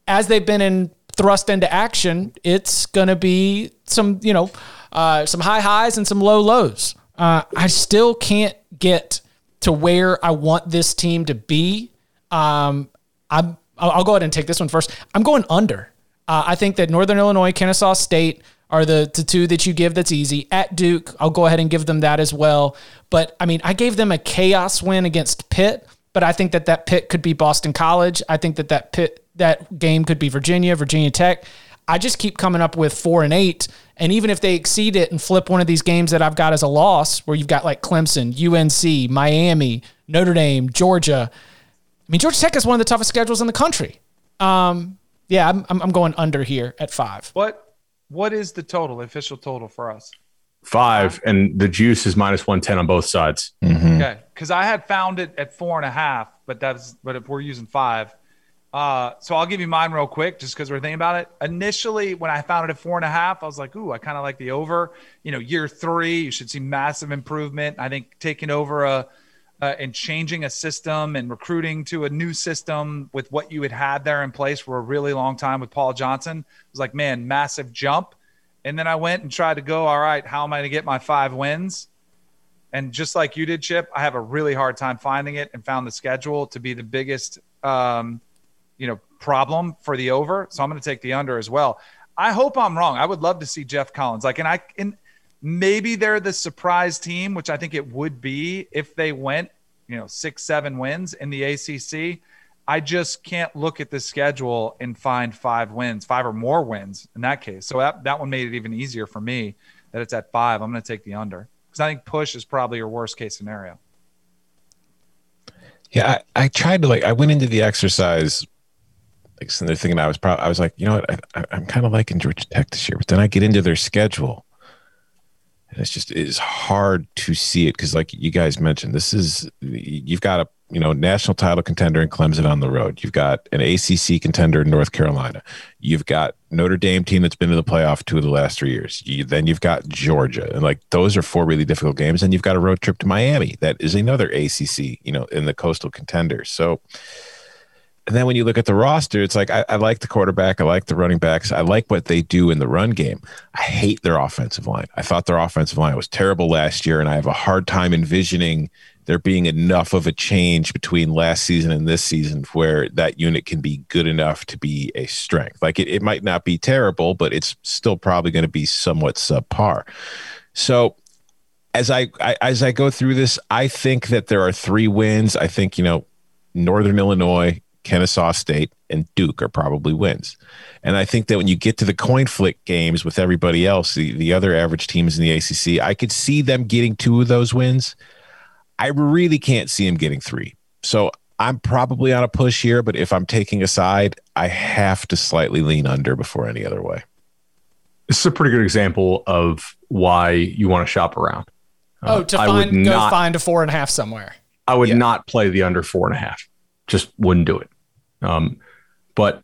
as they've been in thrust into action, it's gonna be some you know uh, some high highs and some low lows. Uh, I still can't get to where I want this team to be. Um, I'm I'll I'll go ahead and take this one first. I'm going under. Uh, I think that Northern Illinois, Kennesaw State are the, the two that you give that's easy. At Duke, I'll go ahead and give them that as well. But I mean, I gave them a chaos win against Pitt, but I think that that Pitt could be Boston College. I think that that Pitt that game could be Virginia, Virginia Tech. I just keep coming up with four and eight. And even if they exceed it and flip one of these games that I've got as a loss, where you've got like Clemson, UNC, Miami, Notre Dame, Georgia. I mean, Georgia Tech is one of the toughest schedules in the country. Um, yeah, I'm, I'm I'm going under here at five. What what is the total, official total for us? Five, and the juice is minus 110 on both sides. Okay, because I had found it at four and a half, but that's but if we're using five, uh, so I'll give you mine real quick, just because we're thinking about it. Initially, when I found it at four and a half, I was like, "Ooh, I kind of like the over." You know, year three, you should see massive improvement. I think taking over a uh, and changing a system and recruiting to a new system with what you had had there in place for a really long time with Paul Johnson was like, man, massive jump. And then I went and tried to go, all right, how am I going to get my five wins? And just like you did, Chip, I have a really hard time finding it and found the schedule to be the biggest, um, you know, problem for the over. So I'm going to take the under as well. I hope I'm wrong. I would love to see Geoff Collins. Like, and I, and maybe they're the surprise team, which I think it would be if they went, you know, six, seven wins in the ACC. I just can't look at the schedule and find five wins, five or more wins in that case. So that, that one made it even easier for me that it's at five. I'm going to take the under because I think push is probably your worst case scenario. Yeah, I, I tried to like. I went into the exercise, like they're thinking I was probably. I was like, you know what? I, I'm kind of liking Georgia Tech this year, but then I get into their schedule, and it's just it's hard to see it because, like you guys mentioned, this is you've got a you know national title contender in Clemson on the road. You've got an ACC contender in North Carolina. You've got Notre Dame team that's been to the playoff two of the last three years. You, then you've got Georgia, and like those are four really difficult games. And you've got a road trip to Miami that is another ACC, you know, in the coastal contenders. So And then when you look at the roster, it's like I, I, like the quarterback, I like the running backs, I like what they do in the run game. I hate their offensive line. I thought their offensive line was terrible last year, and I have a hard time envisioning there being enough of a change between last season and this season where that unit can be good enough to be a strength. Like it, it might not be terrible, but it's still probably going to be somewhat subpar. So as I, I as I go through this, I think that there are three wins. I think you know Northern Illinois, Kennesaw State, and Duke are probably wins. And I think that when you get to the coin flip games with everybody else, the, the other average teams in the ACC, I could see them getting two of those wins. I really can't see them getting three. So I'm probably on a push here, but if I'm taking a side, I have to slightly lean under before any other way. This is a pretty good example of why you want to shop around. Oh, to uh, find go not, find a four and a half somewhere. I would yeah. not play the under four and a half. Just wouldn't do it. Um, but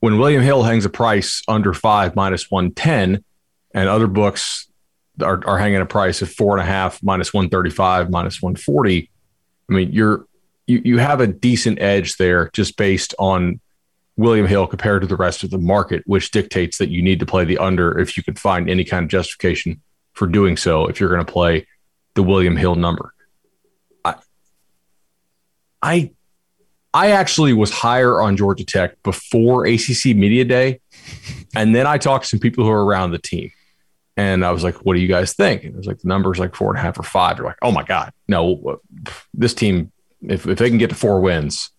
when William Hill hangs a price under five minus one ten, and other books are, are hanging a price of four and a half minus one thirty five minus one forty, I mean you're you you have a decent edge there just based on William Hill compared to the rest of the market, which dictates that you need to play the under if you can find any kind of justification for doing so. If you're going to play the William Hill number. I, I, I actually was higher on Georgia Tech before ACC Media Day, and then I talked to some people who are around the team, and I was like, "What do you guys think?" And it was like the numbers like four and a half or five. You're like, "Oh my god, no, this team, if if they can get to four wins."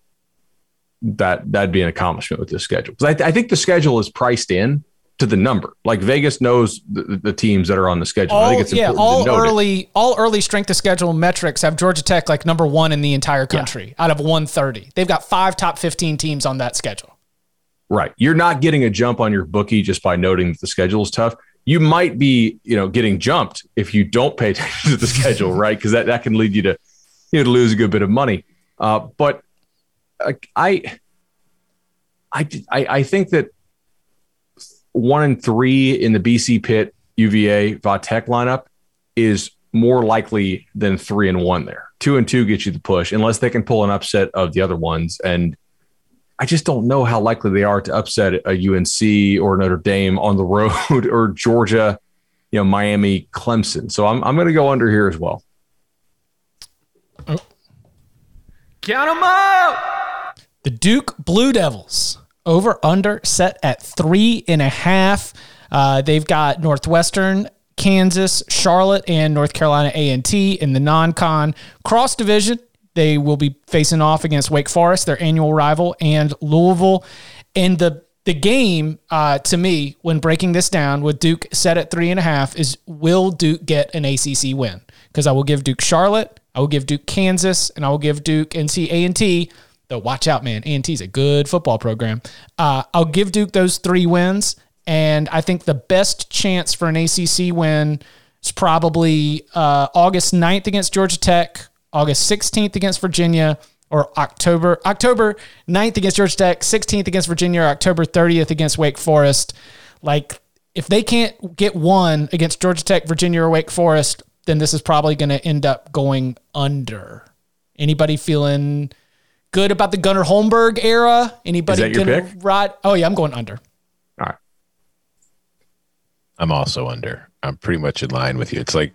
That that'd be an accomplishment with this schedule because I, th- I think the schedule is priced in to the number. Like Vegas knows the, the teams that are on the schedule. All, I think it's yeah, all early it. all early strength of schedule metrics have Georgia Tech like number one in the entire country yeah. out of 130. They've got five top 15 teams on that schedule. Right. You're not getting a jump on your bookie just by noting that the schedule is tough. You might be, you know, getting jumped if you don't pay attention to the schedule, right? Because that, that can lead you to, you know, to lose a good bit of money. Uh, but uh, I, I, I think that one and three in the BC Pitt UVA Va Tech lineup is more likely than three and one there. Two and two get you the push unless they can pull an upset of the other ones. And I just don't know how likely they are to upset a UNC or Notre Dame on the road or Georgia, you know, Miami, Clemson. So I'm, I'm going to go under here as well. Oh. Count them up. The Duke Blue Devils over under set at three and a half. Uh, they've got Northwestern, Kansas, Charlotte, and North Carolina A&T in the non-con cross division. They will be facing off against Wake Forest, their annual rival, and Louisville. And the the game, uh, to me, when breaking this down with Duke set at three and a half, is will Duke get an ACC win? Because I will give Duke Charlotte, I will give Duke Kansas, and I will give Duke NC A&T though watch out, man. A&T is a good football program. Uh, I'll give Duke those three wins, and I think the best chance for an ACC win is probably uh, August 9th against Georgia Tech, August 16th against Virginia, or October October 9th against Georgia Tech, 16th against Virginia, or October 30th against Wake Forest. Like, if they can't get one against Georgia Tech, Virginia, or Wake Forest, then this is probably going to end up going under. Anybody feeling – good about the Gunnar Holmberg era? Anybody Is that your pick? Ride? Oh yeah, I'm going under. All right. I'm also under. I'm pretty much in line with you. It's like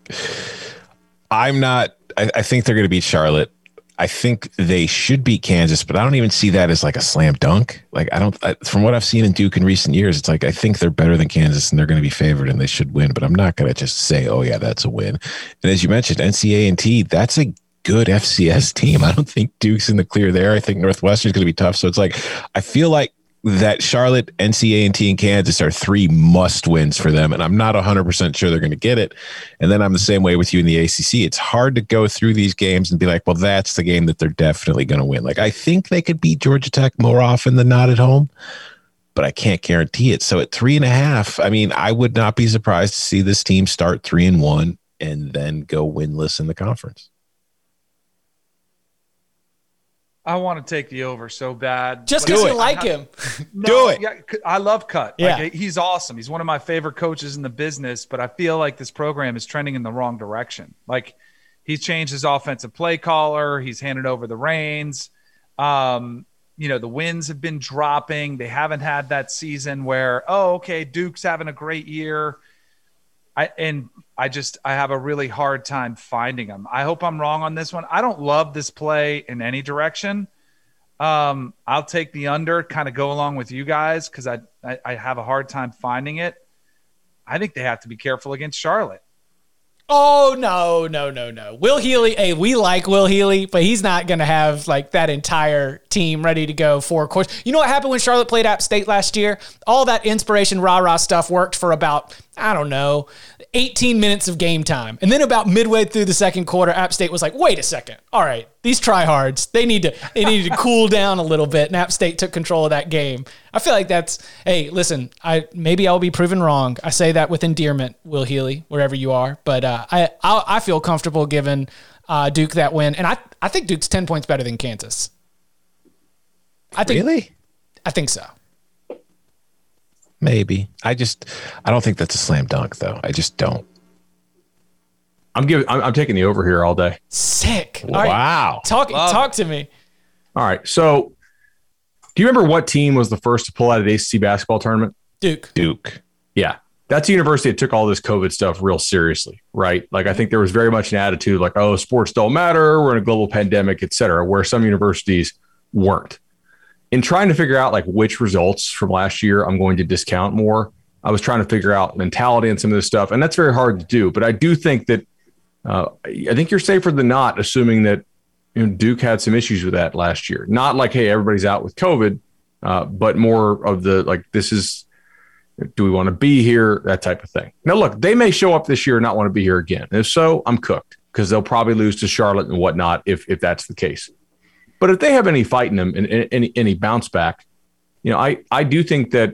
I'm not. I, I think they're going to beat Charlotte. I think they should beat Kansas, but I don't even see that as like a slam dunk. Like I don't. I, from what I've seen in Duke in recent years, it's like I think they're better than Kansas and they're going to be favored and they should win. But I'm not going to just say, oh yeah, that's a win. And as you mentioned, NCAA and T, that's a good FCS team. I don't think Duke's in the clear there. I think Northwestern's going to be tough. So it's like I feel like that Charlotte, NCA, and T and Kansas are three must wins for them, and I'm not 100 percent sure they're going to get it. And then I'm the same way with you in the ACC. It's hard to go through these games and be like, well, that's the game that they're definitely going to win. Like I think they could beat Georgia Tech more often than not at home, but I can't guarantee it. So at three and a half, I mean, I would not be surprised to see this team start three and one and then go winless in the conference. I want to take the over so bad. Just because you like him. No, Do it. Yeah, I love Cut. Yeah. Like, he's awesome. He's one of my favorite coaches in the business, but I feel like this program is trending in the wrong direction. Like he's changed his offensive play caller, he's handed over the reins. Um, you know, the wins have been dropping. They haven't had that season where, oh, okay, Duke's having a great year. I and I just I have a really hard time finding them. I hope I'm wrong on this one. I don't love this play in any direction. Um, I'll take the under, kind of go along with you guys because I, I I have a hard time finding it. I think they have to be careful against Charlotte. Oh no, no, no, no. Will Healy, hey, we like Will Healy, but he's not gonna have like that entire team ready to go for course. You know what happened when Charlotte played App State last year? All that inspiration rah-rah stuff worked for about, I don't know, 18 minutes of game time. And then about midway through the second quarter, App State was like, wait a second. All right, these tryhards, they need to they needed to cool down a little bit. And App State took control of that game. I feel like that's hey, listen, I maybe I'll be proven wrong. I say that with endearment, Will Healy, wherever you are. But uh, I, I feel comfortable giving uh, Duke that win. And I, I think Duke's 10 points better than Kansas. I think really? I think so. Maybe. I just I don't think that's a slam dunk though. I just don't. I'm giving. I'm, I'm taking the over here all day. Sick. Wow. right. Talk talk to me. All right. So, do you remember what team was the first to pull out of the ACC basketball tournament? Duke. Duke. Yeah. That's a university that took all this COVID stuff real seriously, right? Like, I think there was very much an attitude like, oh, sports don't matter. We're in a global pandemic, et cetera, where some universities weren't. In trying to figure out like which results from last year I'm going to discount more, I was trying to figure out mentality and some of this stuff. And that's very hard to do. But I do think that uh, I think you're safer than not, assuming that you know, Duke had some issues with that last year. Not like, hey, everybody's out with COVID, uh, but more of the like, this is, do we want to be here? That type of thing. Now, look, they may show up this year and not want to be here again. If so, I'm cooked because they'll probably lose to Charlotte and whatnot if if that's the case. But if they have any fight in them and, and any any bounce back, you know, I I do think that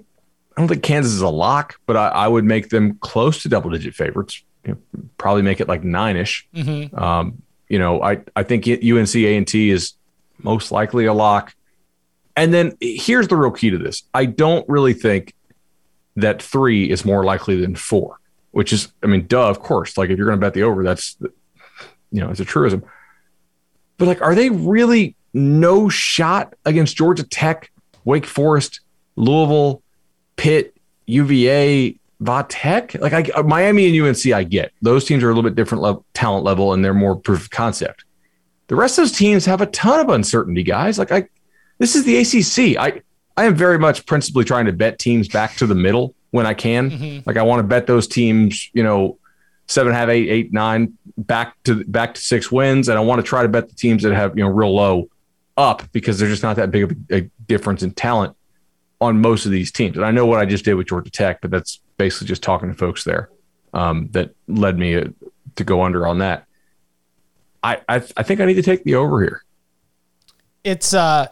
I don't think Kansas is a lock, but I, I would make them close to double digit favorites. You know, probably make it like nine ish. Mhm. Um, you know, I I think UNC A and T is most likely a lock. And then here's the real key to this: I don't really think that three is more likely than four, which is, I mean, duh, of course. Like if you're going to bet the over, that's, you know, it's a truism. But like, are they really no shot against Georgia Tech, Wake Forest, Louisville, Pitt, UVA, Va Tech? Like I, Miami and UNC, I get those teams are a little bit different level, talent level and they're more proof of concept. The rest of those teams have a ton of uncertainty, guys. Like I, this is the ACC. I, I am very much principally trying to bet teams back to the middle when I can. Mhm. Like I want to bet those teams, you know, seven, have eight, eight, nine, back to back to six wins, and I want to try to bet the teams that have you know real low up because there's just not that big of a, difference in talent on most of these teams. And I know what I just did with Georgia Tech, but that's basically just talking to folks there um, that led me uh, to go under on that. I, I I think I need to take the over here. it's uh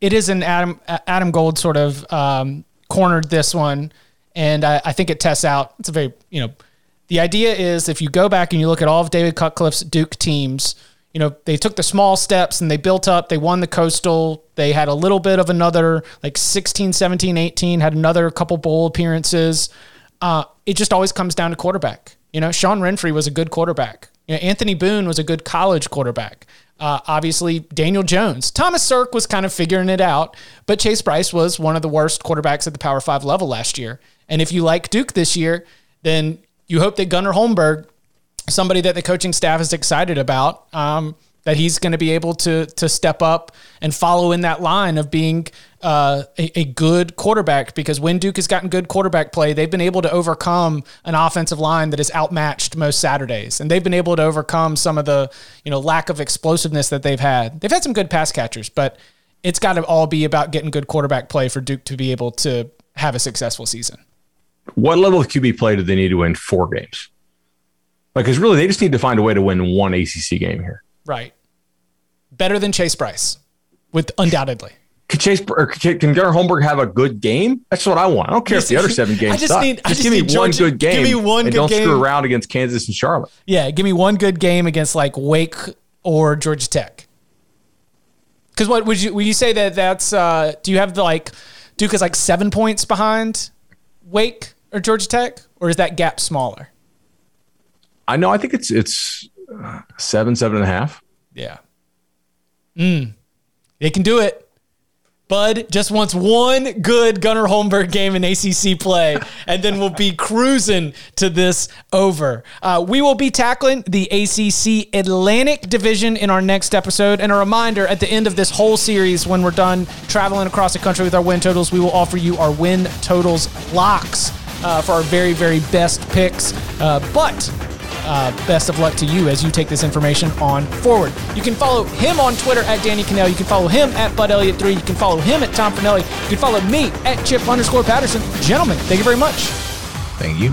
it is an Adam Adam Gold sort of um, cornered this one, and I, I think it tests out. It's a very you know, the idea is if you go back and you look at all of David Cutcliffe's Duke teams, you know they took the small steps and they built up. They won the Coastal. They had a little bit of another like 16, 17, 18, had another couple bowl appearances. Uh, it just always comes down to quarterback. You know, Sean Renfree was a good quarterback. You know, Anthony Boone was a good college quarterback. Uh, obviously, Daniel Jones. Thomas Sirk was kind of figuring it out, but Chase Brice was one of the worst quarterbacks at the Power Five level last year. And if you like Duke this year, then you hope that Gunnar Holmberg, somebody that the coaching staff is excited about, um, that he's going to be able to to step up and follow in that line of being uh, a, a good quarterback. Because when Duke has gotten good quarterback play, they've been able to overcome an offensive line that is outmatched most Saturdays, and they've been able to overcome some of the you know lack of explosiveness that they've had. They've had some good pass catchers, but it's got to all be about getting good quarterback play for Duke to be able to have a successful season. What level of QB play do they need to win four games? Like, because really, they just need to find a way to win one ACC game here. Right. Better than Chase Brice, with undoubtedly. Can Chase or can Gunnar Holmberg have a good game? That's what I want. I don't care if the other seven games I just suck. need- I just, just give me need one good game. give me one and good don't game. screw around against Kansas and Charlotte. Yeah, give me one good game against like Wake or Georgia Tech. Because what would you would you say that that's uh, do you have the like Duke is like seven points behind Wake or Georgia Tech, or is that gap smaller? I know. I think it's it's uh, seven, seven and a half. Yeah. Mm. They can do it. Bud just wants one good Gunnar Holmberg game in ACC play, and then we'll be cruising to this over. Uh, we will be tackling the ACC Atlantic Division in our next episode. And a reminder at the end of this whole series, when we're done traveling across the country with our win totals, we will offer you our win totals locks uh, for our very, very best picks. Uh, but uh, best of luck to you as you take this information on forward. You can follow him on Twitter at Danny Kanell. You can follow him at Bud Elliott3. You can follow him at Tom Fornelli. You can follow me at Chip underscore Patterson. Gentlemen, thank you very much. Thank you.